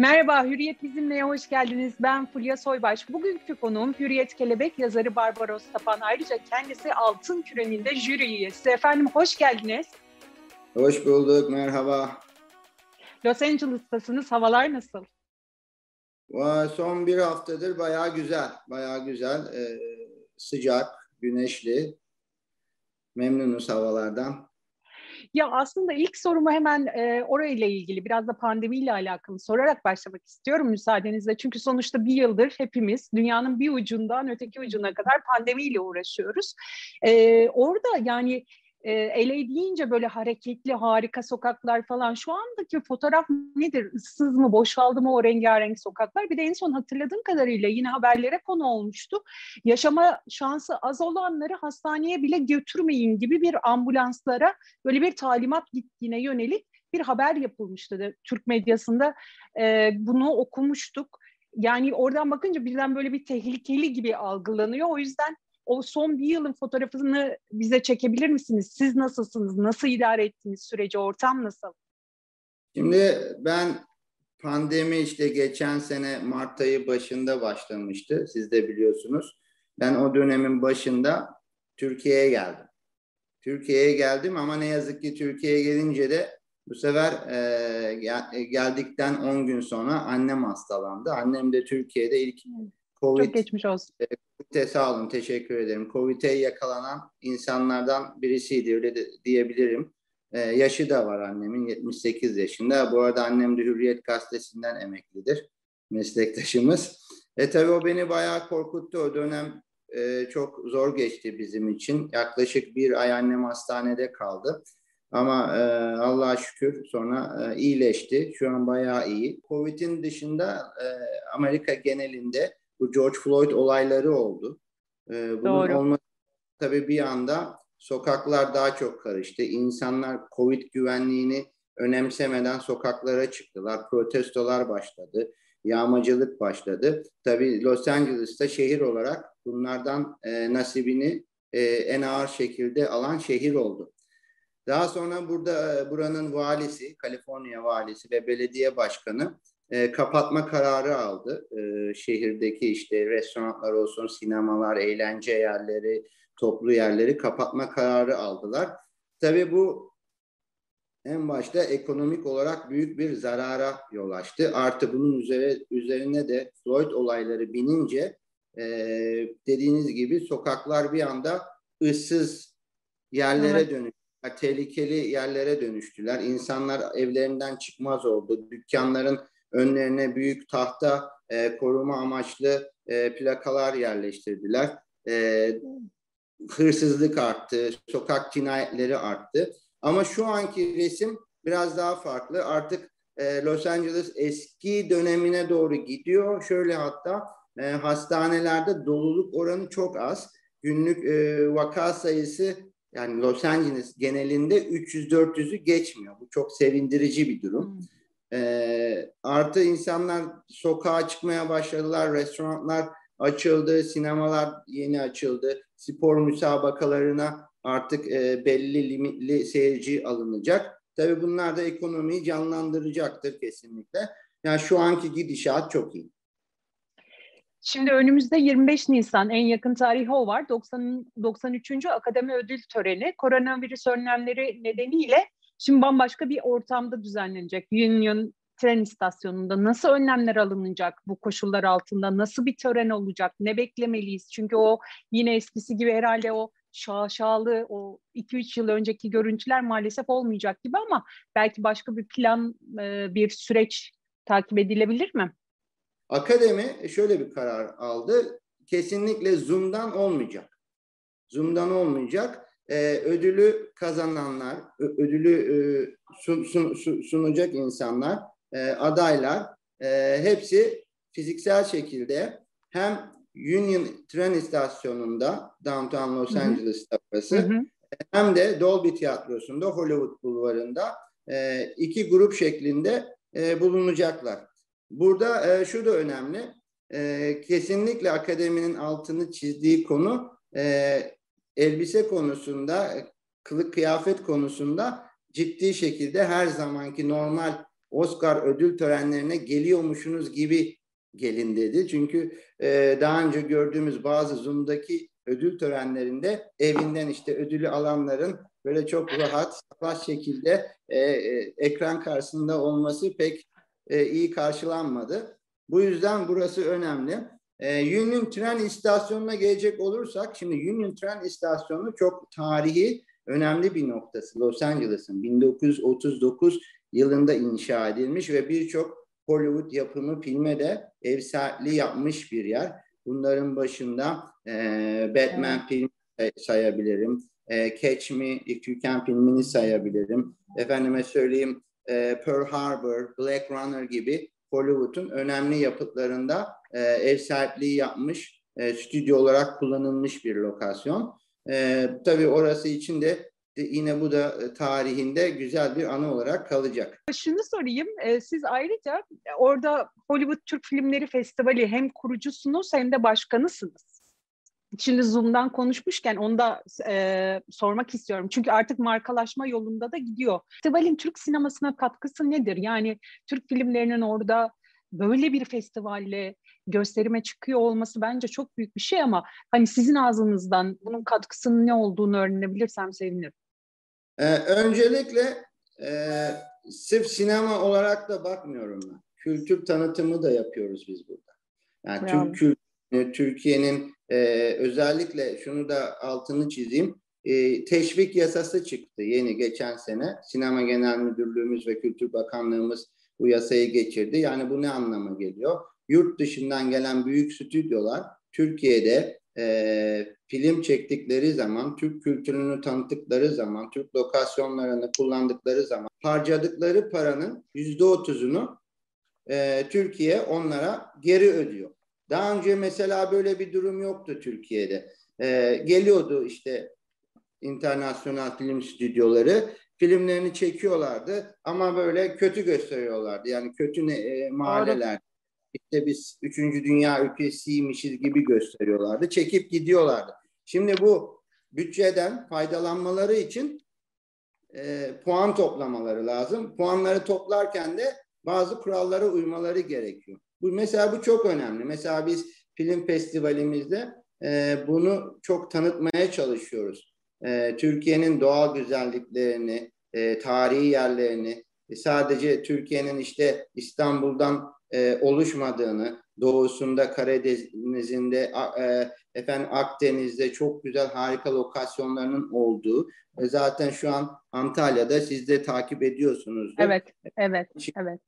Merhaba, Hürriyet Bizimle'ye hoş geldiniz. Ben Fulya Soybaş. Bugünkü konuğum Hürriyet Kelebek yazarı Barbaros Tapan. Ayrıca kendisi Altın Küre'nin de jüri üyesi. Efendim hoş geldiniz. Hoş bulduk, merhaba. Los Angeles'tasınız, havalar nasıl? Son bir haftadır bayağı güzel, bayağı güzel. Ee, sıcak, güneşli. Memnunuz havalardan. Ya aslında ilk sorumu hemen e, orayla ilgili biraz da pandemiyle alakalı sorarak başlamak istiyorum müsaadenizle. Çünkü sonuçta bir yıldır hepimiz dünyanın bir ucundan öteki ucuna kadar pandemiyle uğraşıyoruz. E, orada yani e, LA deyince böyle hareketli, harika sokaklar falan. Şu andaki fotoğraf nedir? Issız mı, boşaldı mı o rengarenk sokaklar? Bir de en son hatırladığım kadarıyla yine haberlere konu olmuştu. Yaşama şansı az olanları hastaneye bile götürmeyin gibi bir ambulanslara böyle bir talimat gittiğine yönelik bir haber yapılmıştı. Türk medyasında e, bunu okumuştuk. Yani oradan bakınca birden böyle bir tehlikeli gibi algılanıyor. O yüzden o son bir yılın fotoğrafını bize çekebilir misiniz? Siz nasılsınız? Nasıl idare ettiğiniz süreci? Ortam nasıl? Şimdi ben pandemi işte geçen sene Mart ayı başında başlamıştı. Siz de biliyorsunuz. Ben o dönemin başında Türkiye'ye geldim. Türkiye'ye geldim ama ne yazık ki Türkiye'ye gelince de bu sefer e, geldikten 10 gün sonra annem hastalandı. Annem de Türkiye'de ilk Covid, Çok geçmiş olsun. E, COVID'e sağ olun teşekkür ederim. COVID'e yakalanan insanlardan birisiydi öyle de, diyebilirim. Ee, yaşı da var annemin 78 yaşında. Bu arada annem de Hürriyet Gazetesi'nden emeklidir meslektaşımız. E tabii o beni bayağı korkuttu. O dönem e, çok zor geçti bizim için. Yaklaşık bir ay annem hastanede kaldı. Ama e, Allah'a şükür sonra e, iyileşti. Şu an bayağı iyi. Covid'in dışında e, Amerika genelinde bu George Floyd olayları oldu. Ee, bunun Doğru. olması tabii bir anda sokaklar daha çok karıştı. İnsanlar Covid güvenliğini önemsemeden sokaklara çıktılar. Protestolar başladı. Yağmacılık başladı. Tabii Los Angeles'ta şehir olarak bunlardan e, nasibini e, en ağır şekilde alan şehir oldu. Daha sonra burada e, buranın valisi, Kaliforniya valisi ve belediye başkanı e, kapatma kararı aldı. E, şehirdeki işte restoranlar olsun, sinemalar, eğlence yerleri, toplu yerleri kapatma kararı aldılar. Tabii bu en başta ekonomik olarak büyük bir zarara yol açtı. Artı bunun üzerine, üzerine de Floyd olayları binince e, dediğiniz gibi sokaklar bir anda ıssız yerlere evet. dönüştüler. Tehlikeli yerlere dönüştüler. İnsanlar evlerinden çıkmaz oldu. Dükkanların önlerine büyük tahta e, koruma amaçlı e, plakalar yerleştirdiler. E, hırsızlık arttı, sokak cinayetleri arttı. Ama şu anki resim biraz daha farklı. Artık e, Los Angeles eski dönemine doğru gidiyor. Şöyle hatta e, hastanelerde doluluk oranı çok az. Günlük e, vaka sayısı yani Los Angeles genelinde 300-400'ü geçmiyor. Bu çok sevindirici bir durum. Hmm. E, artı insanlar sokağa çıkmaya başladılar, restoranlar açıldı, sinemalar yeni açıldı, spor müsabakalarına artık e, belli limitli seyirci alınacak. Tabii bunlar da ekonomiyi canlandıracaktır kesinlikle. Yani şu anki gidişat çok iyi. Şimdi önümüzde 25 Nisan en yakın tarihi o var. 90, 93. Akademi Ödül Töreni. Koronavirüs önlemleri nedeniyle Şimdi bambaşka bir ortamda düzenlenecek. Union tren istasyonunda nasıl önlemler alınacak bu koşullar altında? Nasıl bir tören olacak? Ne beklemeliyiz? Çünkü o yine eskisi gibi herhalde o şaşalı o 2-3 yıl önceki görüntüler maalesef olmayacak gibi ama belki başka bir plan, e, bir süreç takip edilebilir mi? Akademi şöyle bir karar aldı. Kesinlikle Zoom'dan olmayacak. Zoom'dan olmayacak e, ödülü kazananlar, ödülü e, sun, sun, sunacak insanlar, e, adaylar e, hepsi fiziksel şekilde hem Union tren istasyonunda downtown Los Angeles tarafı hem de Dolby Tiyatrosu'nda Hollywood Bulvarı'nda e, iki grup şeklinde e, bulunacaklar. Burada e, şu da önemli. E, kesinlikle akademinin altını çizdiği konu e, elbise konusunda, kılık kıyafet konusunda ciddi şekilde her zamanki normal Oscar ödül törenlerine geliyormuşsunuz gibi gelin dedi. Çünkü e, daha önce gördüğümüz bazı Zoom'daki ödül törenlerinde evinden işte ödülü alanların böyle çok rahat, rahat şekilde e, e, ekran karşısında olması pek e, iyi karşılanmadı. Bu yüzden burası önemli. E, Union Tren İstasyonu'na gelecek olursak, şimdi Union Tren İstasyonu çok tarihi, önemli bir noktası. Los Angeles'ın 1939 yılında inşa edilmiş ve birçok Hollywood yapımı filme de ev sahipliği yapmış bir yer. Bunların başında e, Batman evet. filmi sayabilirim. E, Catch Me If You Can filmini sayabilirim. Efendime söyleyeyim e, Pearl Harbor, Black Runner gibi Hollywood'un önemli yapıtlarında e, ev sahipliği yapmış, e, stüdyo olarak kullanılmış bir lokasyon. E, tabii orası için de yine bu da e, tarihinde güzel bir anı olarak kalacak. Şunu sorayım, e, siz ayrıca orada Hollywood Türk Filmleri Festivali hem kurucusunuz hem de başkanısınız. Şimdi Zoom'dan konuşmuşken onu da e, sormak istiyorum. Çünkü artık markalaşma yolunda da gidiyor. Festivalin Türk sinemasına katkısı nedir? Yani Türk filmlerinin orada böyle bir festivalle gösterime çıkıyor olması bence çok büyük bir şey ama hani sizin ağzınızdan bunun katkısının ne olduğunu öğrenebilirsem sevinirim. Ee, öncelikle e, sırf sinema olarak da bakmıyorum ben. Kültür tanıtımı da yapıyoruz biz burada. Yani Bravo. Türk kültürü, Türkiye'nin e, özellikle şunu da altını çizeyim. E, teşvik yasası çıktı yeni geçen sene. Sinema Genel Müdürlüğümüz ve Kültür Bakanlığımız bu yasayı geçirdi. Yani bu ne anlama geliyor? Yurt dışından gelen büyük stüdyolar Türkiye'de e, film çektikleri zaman, Türk kültürünü tanıttıkları zaman, Türk lokasyonlarını kullandıkları zaman harcadıkları paranın yüzde otuzunu e, Türkiye onlara geri ödüyor. Daha önce mesela böyle bir durum yoktu Türkiye'de. E, geliyordu işte internasyonel film stüdyoları filmlerini çekiyorlardı ama böyle kötü gösteriyorlardı. Yani kötü ne, e, mahalleler işte biz üçüncü dünya ülkesiymişiz gibi gösteriyorlardı. Çekip gidiyorlardı. Şimdi bu bütçeden faydalanmaları için e, puan toplamaları lazım. Puanları toplarken de bazı kurallara uymaları gerekiyor. Bu mesela bu çok önemli. Mesela biz film festivalimizde e, bunu çok tanıtmaya çalışıyoruz. E, Türkiye'nin doğal güzelliklerini, e, tarihi yerlerini, e, sadece Türkiye'nin işte İstanbul'dan e, oluşmadığını, doğusunda Karadeniz'inde, e, efendim Akdeniz'de çok güzel harika lokasyonlarının olduğu e, zaten şu an Antalya'da siz de takip ediyorsunuz. Evet, evet, evet.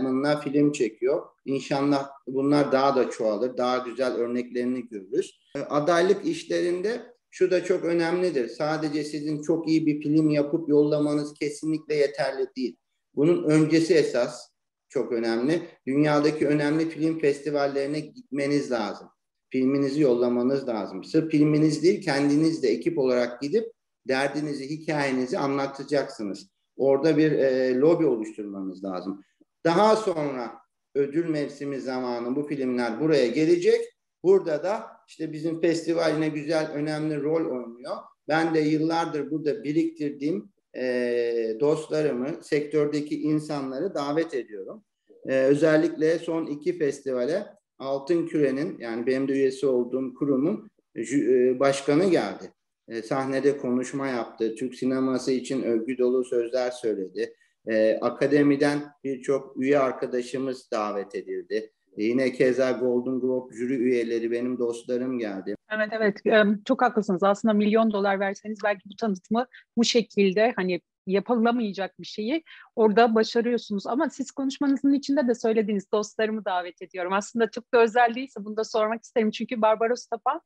Bunlar film çekiyor. İnşallah bunlar daha da çoğalır, daha güzel örneklerini görürüz. E, adaylık işlerinde şu da çok önemlidir. Sadece sizin çok iyi bir film yapıp yollamanız kesinlikle yeterli değil. Bunun öncesi esas çok önemli. Dünyadaki önemli film festivallerine gitmeniz lazım. Filminizi yollamanız lazım. Sırf filminiz değil kendiniz de ekip olarak gidip derdinizi, hikayenizi anlatacaksınız. Orada bir e, lobi oluşturmanız lazım. Daha sonra ödül mevsimi zamanı bu filmler buraya gelecek. Burada da işte bizim festivaline güzel, önemli rol oynuyor. Ben de yıllardır burada biriktirdiğim e, dostlarımı, sektördeki insanları davet ediyorum. E, özellikle son iki festivale Altın Küre'nin yani benim de üyesi olduğum kurumun e, başkanı geldi. E, sahnede konuşma yaptı. Türk sineması için övgü dolu sözler söyledi. E, akademiden birçok üye arkadaşımız davet edildi. E, yine keza Golden Globe jüri üyeleri benim dostlarım geldi. Evet evet çok haklısınız. Aslında milyon dolar verseniz belki bu tanıtımı bu şekilde hani yapılamayacak bir şeyi orada başarıyorsunuz. Ama siz konuşmanızın içinde de söylediğiniz dostlarımı davet ediyorum. Aslında çok da özel değilse bunu da sormak isterim. Çünkü Barbaros Tapan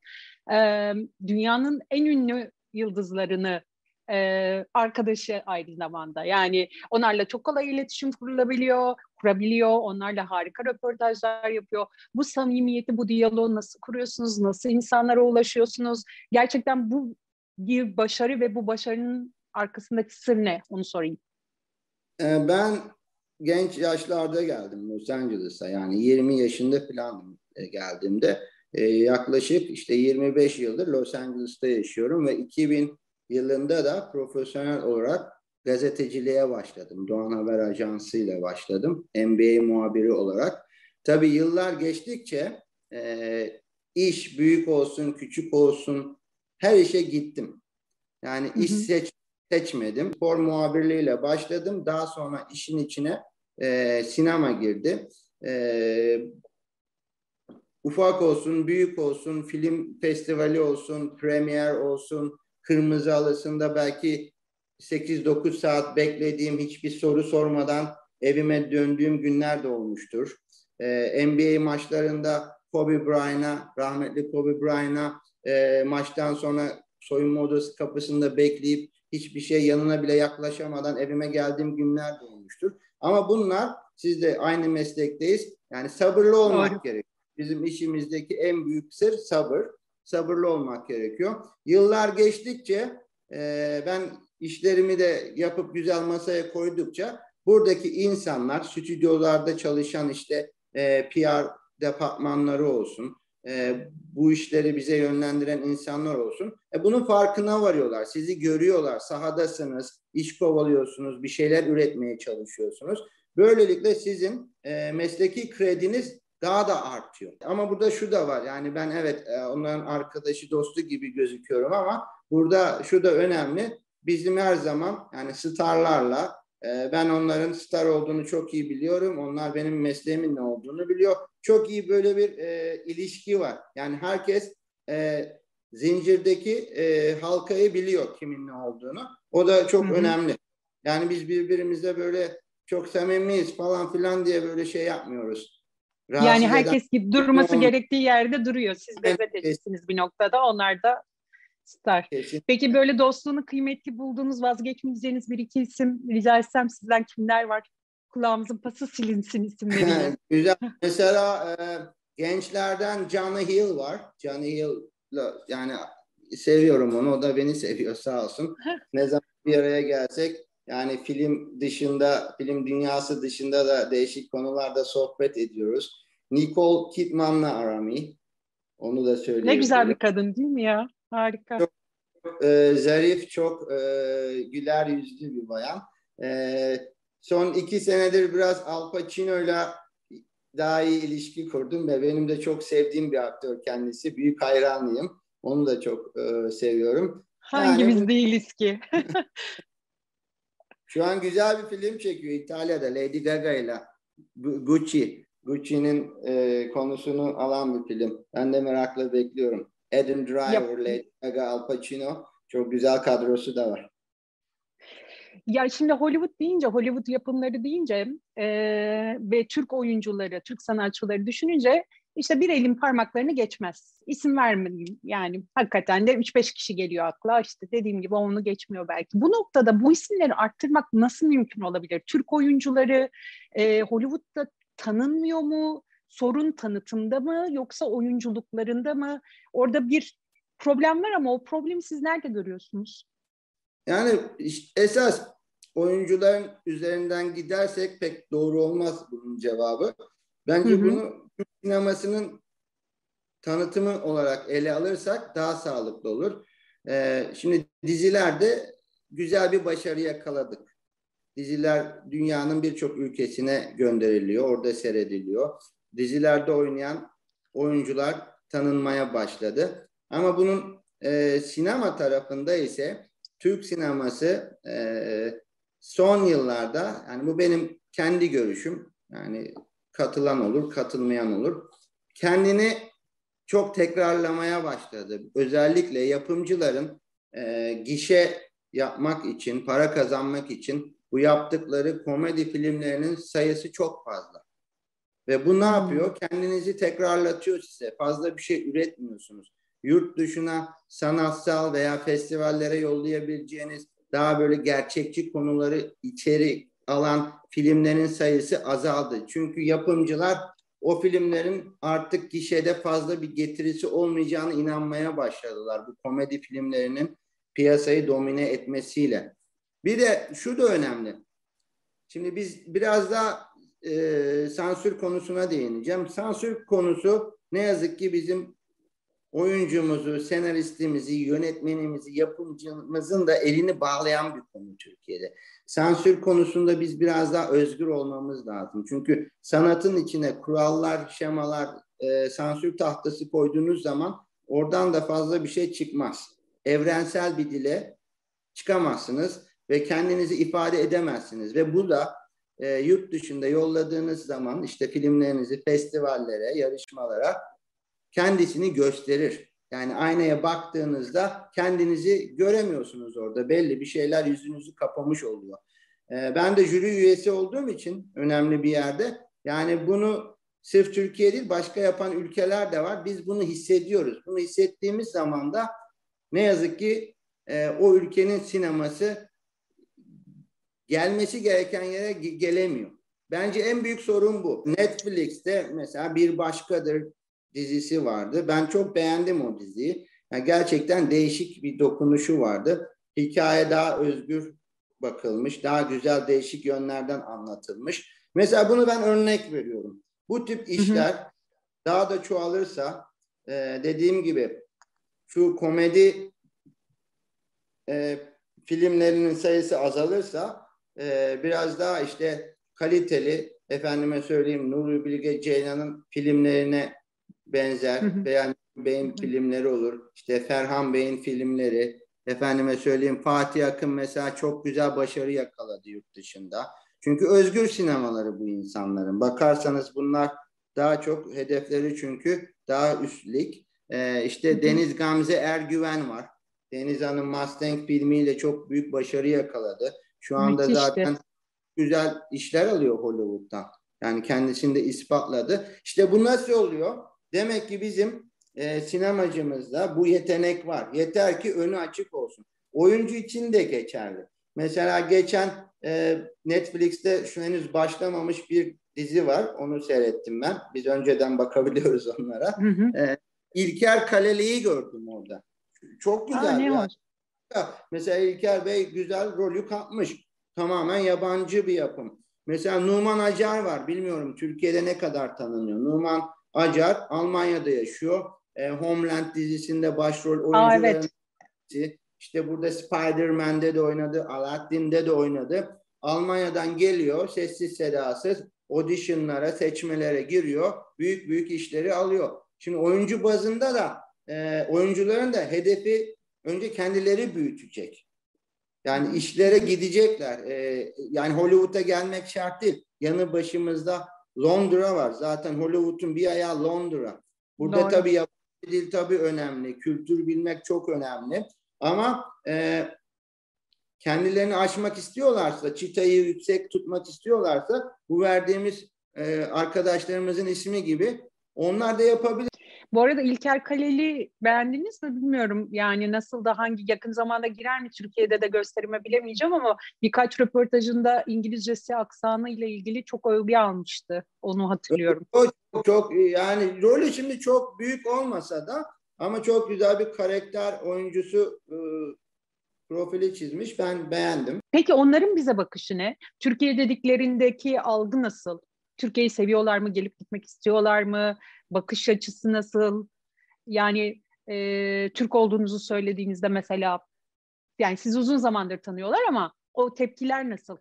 e, dünyanın en ünlü yıldızlarını e, arkadaşı aynı zamanda. Yani onlarla çok kolay iletişim kurulabiliyor, kurabiliyor. Onlarla harika röportajlar yapıyor. Bu samimiyeti, bu diyaloğu nasıl kuruyorsunuz? Nasıl insanlara ulaşıyorsunuz? Gerçekten bu bir başarı ve bu başarının arkasındaki sır ne? Onu sorayım. Ben genç yaşlarda geldim Los Angeles'a. Yani 20 yaşında falan geldiğimde yaklaşık işte 25 yıldır Los Angeles'ta yaşıyorum ve 2000 yılında da profesyonel olarak gazeteciliğe başladım. Doğan Haber Ajansı ile başladım. NBA muhabiri olarak. Tabii yıllar geçtikçe e, iş büyük olsun, küçük olsun her işe gittim. Yani hı hı. iş seç, seçmedim. Spor muhabirliğiyle başladım. Daha sonra işin içine e, sinema girdi. E, ufak olsun, büyük olsun, film festivali olsun, premier olsun, Kırmızı Halısı'nda belki 8-9 saat beklediğim hiçbir soru sormadan evime döndüğüm günler de olmuştur. Ee, NBA maçlarında Kobe Bryant'a, rahmetli Kobe Bryant'a e, maçtan sonra soyunma odası kapısında bekleyip hiçbir şey yanına bile yaklaşamadan evime geldiğim günler de olmuştur. Ama bunlar siz de aynı meslekteyiz. Yani sabırlı olmak Doğru. gerekiyor. Bizim işimizdeki en büyük sır sabır. Sabırlı olmak gerekiyor. Yıllar geçtikçe e, ben işlerimi de yapıp güzel masaya koydukça buradaki insanlar stüdyolarda çalışan işte e, PR departmanları olsun, e, bu işleri bize yönlendiren insanlar olsun. E, bunun farkına varıyorlar. Sizi görüyorlar. Sahadasınız, iş kovalıyorsunuz, bir şeyler üretmeye çalışıyorsunuz. Böylelikle sizin e, mesleki krediniz daha da artıyor. Ama burada şu da var. Yani ben evet e, onların arkadaşı, dostu gibi gözüküyorum ama burada şu da önemli. Bizim her zaman yani starlarla e, ben onların star olduğunu çok iyi biliyorum. Onlar benim mesleğimin ne olduğunu biliyor. Çok iyi böyle bir e, ilişki var. Yani herkes e, zincirdeki e, halkayı biliyor kimin ne olduğunu. O da çok Hı-hı. önemli. Yani biz birbirimizle böyle çok samimiyiz falan filan diye böyle şey yapmıyoruz. Rahatsız yani herkes eden... durması gerektiği yerde duruyor. Siz gazetecisiniz bir noktada. Onlar da star. Kesin. Peki böyle dostluğunu kıymetli bulduğunuz, vazgeçmeyeceğiniz bir iki isim rica etsem sizden kimler var? Kulağımızın pası silinsin isimleriyle. Güzel. Mesela e, gençlerden Johnny Hill var. Johnny Hill yani seviyorum onu. O da beni seviyor sağ olsun. ne zaman bir araya gelsek yani film dışında, film dünyası dışında da değişik konularda sohbet ediyoruz. Nicole Kidman'la arami. Onu da söyleyeyim. Ne güzel bir kadın değil mi ya? Harika. Çok e, zarif, çok e, güler yüzlü bir bayan. E, son iki senedir biraz Al Pacino'yla daha iyi ilişki kurdum ve benim de çok sevdiğim bir aktör kendisi. Büyük hayranlıyım. Onu da çok e, seviyorum. Hangimiz yani, değiliz ki? Şu an güzel bir film çekiyor İtalya'da Lady Gaga ile Gucci. Gucci'nin e, konusunu alan bir film. Ben de merakla bekliyorum. Adam Driver, Yap. Lady Gaga, Al Pacino. Çok güzel kadrosu da var. Ya şimdi Hollywood deyince, Hollywood yapımları deyince e, ve Türk oyuncuları, Türk sanatçıları düşününce işte bir elin parmaklarını geçmez. İsim vermeyeyim yani hakikaten de 3-5 kişi geliyor akla işte dediğim gibi onu geçmiyor belki. Bu noktada bu isimleri arttırmak nasıl mümkün olabilir? Türk oyuncuları e, Hollywood'da tanınmıyor mu? Sorun tanıtımda mı yoksa oyunculuklarında mı? Orada bir problem var ama o problemi siz nerede görüyorsunuz? Yani esas oyuncuların üzerinden gidersek pek doğru olmaz bunun cevabı. Bence hı hı. bunu sinemasının tanıtımı olarak ele alırsak daha sağlıklı olur. Ee, şimdi dizilerde güzel bir başarı yakaladık. Diziler dünyanın birçok ülkesine gönderiliyor, orada seyrediliyor. Dizilerde oynayan oyuncular tanınmaya başladı. Ama bunun e, sinema tarafında ise Türk sineması e, son yıllarda, yani bu benim kendi görüşüm, yani katılan olur, katılmayan olur. Kendini çok tekrarlamaya başladı. Özellikle yapımcıların e, gişe yapmak için, para kazanmak için bu yaptıkları komedi filmlerinin sayısı çok fazla. Ve bu ne hmm. yapıyor? Kendinizi tekrarlatıyor size. Fazla bir şey üretmiyorsunuz. Yurt dışına sanatsal veya festivallere yollayabileceğiniz daha böyle gerçekçi konuları içeri alan filmlerin sayısı azaldı. Çünkü yapımcılar o filmlerin artık gişede fazla bir getirisi olmayacağını inanmaya başladılar. Bu komedi filmlerinin piyasayı domine etmesiyle. Bir de şu da önemli. Şimdi biz biraz daha e, sansür konusuna değineceğim. Sansür konusu ne yazık ki bizim oyuncumuzu, senaristimizi, yönetmenimizi, yapımcımızın da elini bağlayan bir konu Türkiye'de. Sansür konusunda biz biraz daha özgür olmamız lazım. Çünkü sanatın içine kurallar, şemalar, e, sansür tahtası koyduğunuz zaman oradan da fazla bir şey çıkmaz. Evrensel bir dile çıkamazsınız ve kendinizi ifade edemezsiniz ve bu da e, yurt dışında yolladığınız zaman işte filmlerinizi festivallere, yarışmalara kendisini gösterir. Yani aynaya baktığınızda kendinizi göremiyorsunuz orada. Belli bir şeyler yüzünüzü kapamış oluyor. E, ben de jüri üyesi olduğum için önemli bir yerde yani bunu sırf Türkiye değil başka yapan ülkeler de var. Biz bunu hissediyoruz. Bunu hissettiğimiz zaman da ne yazık ki e, o ülkenin sineması gelmesi gereken yere gelemiyor. Bence en büyük sorun bu. Netflix'te mesela Bir Başkadır dizisi vardı. Ben çok beğendim o diziyi. Yani gerçekten değişik bir dokunuşu vardı. Hikaye daha özgür bakılmış, daha güzel değişik yönlerden anlatılmış. Mesela bunu ben örnek veriyorum. Bu tip işler hı hı. daha da çoğalırsa e, dediğim gibi şu komedi e, filmlerinin sayısı azalırsa e, biraz daha işte kaliteli efendime söyleyeyim Nuri Bilge Ceylan'ın filmlerine benzer veya Bey'in filmleri olur. İşte Ferhan Bey'in filmleri efendime söyleyeyim Fatih Akın mesela çok güzel başarı yakaladı yurt dışında. Çünkü özgür sinemaları bu insanların. Bakarsanız bunlar daha çok hedefleri çünkü daha üstlük. Ee, işte Deniz Gamze Ergüven var. Deniz Hanım Mustang filmiyle çok büyük başarı yakaladı. Şu anda Müthişti. zaten güzel işler alıyor Hollywood'dan. Yani kendisini de ispatladı. İşte bu nasıl oluyor? Demek ki bizim e, sinemacımızda bu yetenek var. Yeter ki önü açık olsun. Oyuncu için de geçerli. Mesela geçen e, Netflix'te şu henüz başlamamış bir dizi var. Onu seyrettim ben. Biz önceden bakabiliyoruz onlara. Hı hı. E, İlker Kaleli'yi gördüm orada. Çok güzel. Aa, ne. Mesela İlker Bey güzel rolü kapmış. Tamamen yabancı bir yapım. Mesela Numan Acar var. Bilmiyorum Türkiye'de ne kadar tanınıyor. Numan Acar Almanya'da yaşıyor. E, Homeland dizisinde başrol oyuncuların evet. İşte burada Spider-Man'de de oynadı, Aladdin'de de oynadı. Almanya'dan geliyor, sessiz sedasız auditionlara, seçmelere giriyor. Büyük büyük işleri alıyor. Şimdi oyuncu bazında da e, oyuncuların da hedefi önce kendileri büyütecek. Yani işlere gidecekler. E, yani Hollywood'a gelmek şart değil. Yanı başımızda Londra var. Zaten Hollywood'un bir ayağı Londra. Burada Doğru. tabii yabancı dil tabii önemli. Kültür bilmek çok önemli. Ama e, kendilerini aşmak istiyorlarsa, çıtayı yüksek tutmak istiyorlarsa bu verdiğimiz e, arkadaşlarımızın ismi gibi onlar da yapabilir. Bu arada İlker Kaleli beğendiniz mi bilmiyorum. Yani nasıl da hangi yakın zamanda girer mi Türkiye'de de gösterime bilemeyeceğim ama birkaç röportajında İngilizcesi aksanı ile ilgili çok övgü almıştı. Onu hatırlıyorum. Çok, çok yani rolü şimdi çok büyük olmasa da ama çok güzel bir karakter oyuncusu e, profili çizmiş. Ben beğendim. Peki onların bize bakışı ne? Türkiye dediklerindeki algı nasıl? Türkiye'yi seviyorlar mı? Gelip gitmek istiyorlar mı? Bakış açısı nasıl? Yani e, Türk olduğunuzu söylediğinizde mesela yani siz uzun zamandır tanıyorlar ama o tepkiler nasıl?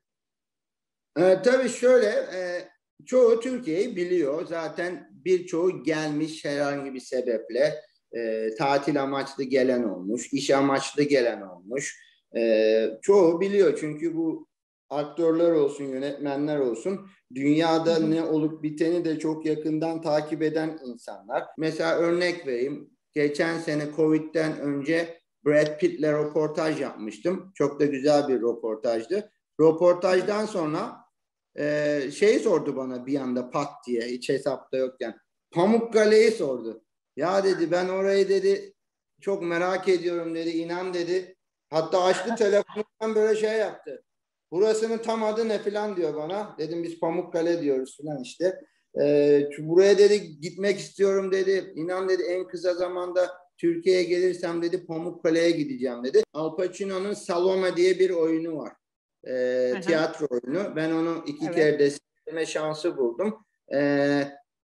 E, tabii şöyle e, çoğu Türkiye'yi biliyor. Zaten birçoğu gelmiş herhangi bir sebeple e, tatil amaçlı gelen olmuş, iş amaçlı gelen olmuş. E, çoğu biliyor çünkü bu aktörler olsun, yönetmenler olsun dünyada ne olup biteni de çok yakından takip eden insanlar. Mesela örnek vereyim. Geçen sene Covid'den önce Brad Pitt'le röportaj yapmıştım. Çok da güzel bir röportajdı. Röportajdan sonra e, şey sordu bana bir anda pat diye hiç hesapta yokken. Pamukkale'yi sordu. Ya dedi ben orayı dedi çok merak ediyorum dedi. inan dedi. Hatta açtı telefonundan böyle şey yaptı. Burasının tam adı ne falan diyor bana. Dedim biz Pamukkale diyoruz falan işte. Ee, buraya dedi gitmek istiyorum dedi. İnan dedi en kısa zamanda Türkiye'ye gelirsem dedi Pamukkale'ye gideceğim dedi. Al Pacino'nun Salome diye bir oyunu var. Ee, tiyatro oyunu. Ben onu iki evet. kere de şansı buldum. Ee,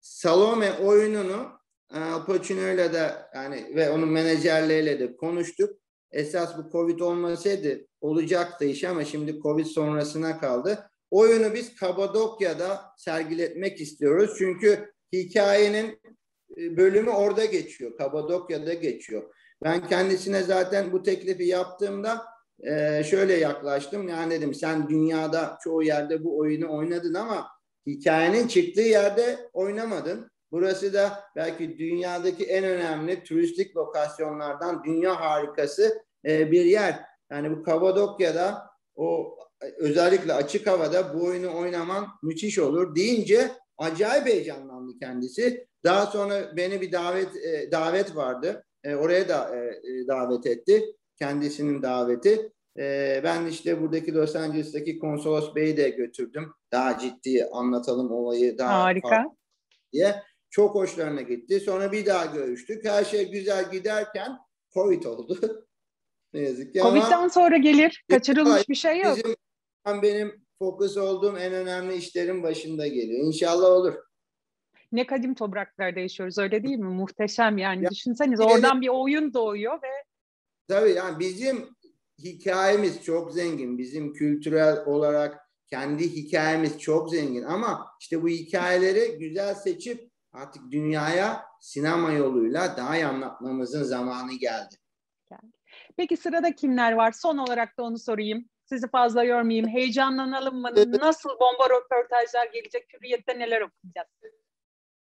Salome oyununu Al Pacino'yla da yani ve onun menajerleriyle de konuştuk. Esas bu Covid olmasaydı olacaktı iş ama şimdi Covid sonrasına kaldı. Oyunu biz Kapadokya'da sergiletmek istiyoruz. Çünkü hikayenin e, bölümü orada geçiyor. Kapadokya'da geçiyor. Ben kendisine zaten bu teklifi yaptığımda e, şöyle yaklaştım. Yani dedim sen dünyada çoğu yerde bu oyunu oynadın ama hikayenin çıktığı yerde oynamadın. Burası da belki dünyadaki en önemli turistik lokasyonlardan dünya harikası e, bir yer. Yani bu Kapadokya'da o özellikle açık havada bu oyunu oynaman müthiş olur deyince acayip heyecanlandı kendisi. Daha sonra beni bir davet e, davet vardı. E, oraya da e, e davet etti. Kendisinin daveti. E, ben işte buradaki Los Angeles'taki konsolos beyi de götürdüm. Daha ciddi anlatalım olayı daha Harika. diye. Çok hoşlarına gitti. Sonra bir daha görüştük. Her şey güzel giderken Covid oldu. ne yazık ki. Covid'den ama, sonra gelir. Kaçırılmış bir şey yok. Bizim, benim fokus olduğum en önemli işlerin başında geliyor. İnşallah olur. Ne kadim topraklarda yaşıyoruz öyle değil mi? Muhteşem yani. Ya, Düşünseniz oradan bir oyun doğuyor ve Tabii yani bizim hikayemiz çok zengin. Bizim kültürel olarak kendi hikayemiz çok zengin ama işte bu hikayeleri güzel seçip artık dünyaya sinema yoluyla daha iyi anlatmamızın zamanı geldi. Peki sırada kimler var? Son olarak da onu sorayım. Sizi fazla yormayayım. Heyecanlanalım mı? Nasıl bomba röportajlar gelecek? Hürriyette neler okuyacağız?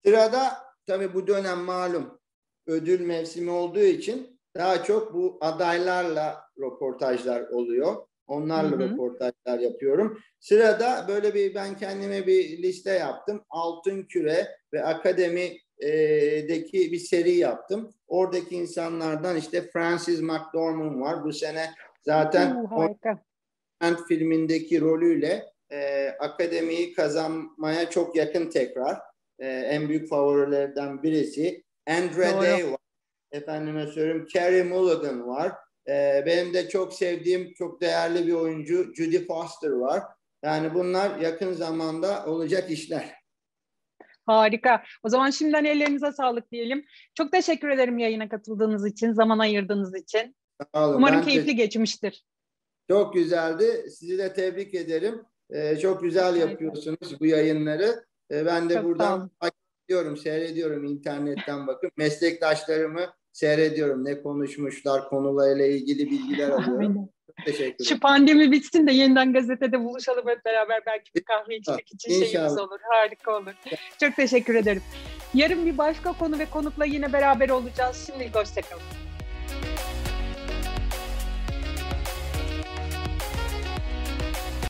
Sırada tabii bu dönem malum ödül mevsimi olduğu için daha çok bu adaylarla röportajlar oluyor. Onlarla hı hı. röportajlar yapıyorum. Sırada böyle bir ben kendime bir liste yaptım. Altın Küre ve Akademi'deki bir seri yaptım. Oradaki insanlardan işte Francis McDormand var. Bu sene zaten uh, filmindeki rolüyle e, akademiyi kazanmaya çok yakın tekrar. E, en büyük favorilerden birisi. Andre. Day var. Efendime söyleyeyim Carey Mulligan var. E, benim de çok sevdiğim, çok değerli bir oyuncu Judy Foster var. Yani bunlar yakın zamanda olacak işler. Harika. O zaman şimdiden ellerinize sağlık diyelim. Çok teşekkür ederim yayına katıldığınız için, zaman ayırdığınız için. Sağ olun. Umarım ben keyifli geçmiştir. Çok güzeldi. Sizi de tebrik ederim. Ee, çok güzel yapıyorsunuz bu yayınları. Ee, ben de çok buradan diyorum, seyrediyorum internetten bakın. Meslektaşlarımı seyrediyorum. Ne konuşmuşlar, konularla ilgili bilgiler alıyorum. teşekkür ederim. Şu pandemi bitsin de yeniden gazetede buluşalım hep beraber. Belki bir kahve içmek için İnşallah. şeyimiz olur. Harika olur. Çok teşekkür ederim. Yarın bir başka konu ve konukla yine beraber olacağız. Şimdi hoşçakalın.